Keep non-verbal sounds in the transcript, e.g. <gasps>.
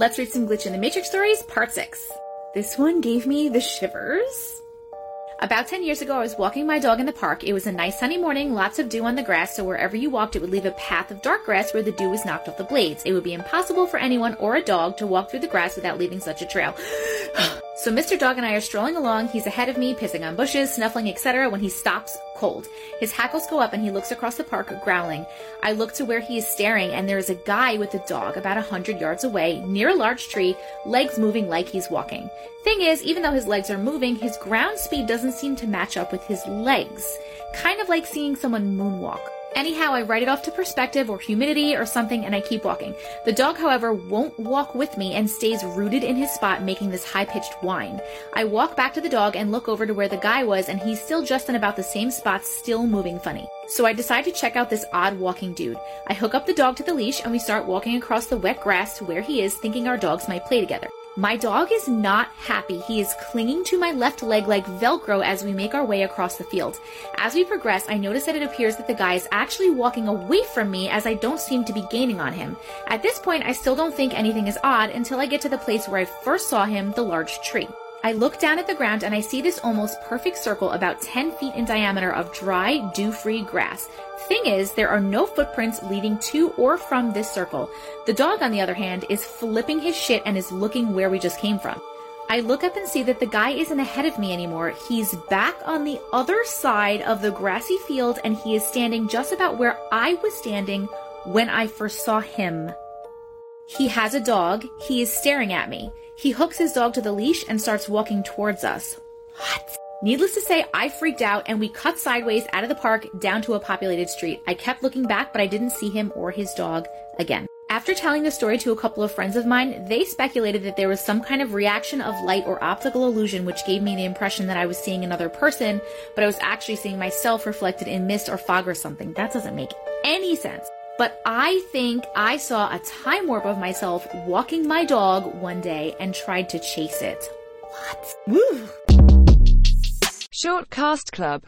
Let's read some Glitch in the Matrix stories, part 6. This one gave me the shivers. About 10 years ago, I was walking my dog in the park. It was a nice sunny morning, lots of dew on the grass, so wherever you walked, it would leave a path of dark grass where the dew was knocked off the blades. It would be impossible for anyone or a dog to walk through the grass without leaving such a trail. <gasps> <laughs> so Mr. Dog and I are strolling along. He's ahead of me, pissing on bushes, snuffling, etc. when he stops cold. His hackles go up and he looks across the park, growling. I look to where he is staring, and there is a guy with a dog about a hundred yards away, near a large tree, legs moving like he's walking. Thing is, even though his legs are moving, his ground speed doesn't seem to match up with his legs. Kind of like seeing someone moonwalk. Anyhow, I write it off to perspective or humidity or something and I keep walking. The dog, however, won't walk with me and stays rooted in his spot, making this high pitched whine. I walk back to the dog and look over to where the guy was, and he's still just in about the same spot, still moving funny. So I decide to check out this odd walking dude. I hook up the dog to the leash and we start walking across the wet grass to where he is, thinking our dogs might play together. My dog is not happy. He is clinging to my left leg like Velcro as we make our way across the field. As we progress, I notice that it appears that the guy is actually walking away from me as I don't seem to be gaining on him. At this point, I still don't think anything is odd until I get to the place where I first saw him, the large tree. I look down at the ground and I see this almost perfect circle about 10 feet in diameter of dry, dew free grass. Thing is, there are no footprints leading to or from this circle. The dog, on the other hand, is flipping his shit and is looking where we just came from. I look up and see that the guy isn't ahead of me anymore. He's back on the other side of the grassy field and he is standing just about where I was standing when I first saw him. He has a dog. He is staring at me. He hooks his dog to the leash and starts walking towards us. What? Needless to say, I freaked out and we cut sideways out of the park down to a populated street. I kept looking back, but I didn't see him or his dog again. After telling the story to a couple of friends of mine, they speculated that there was some kind of reaction of light or optical illusion which gave me the impression that I was seeing another person, but I was actually seeing myself reflected in mist or fog or something. That doesn't make any sense. But I think I saw a time warp of myself walking my dog one day and tried to chase it. What? Woo! Short Cast Club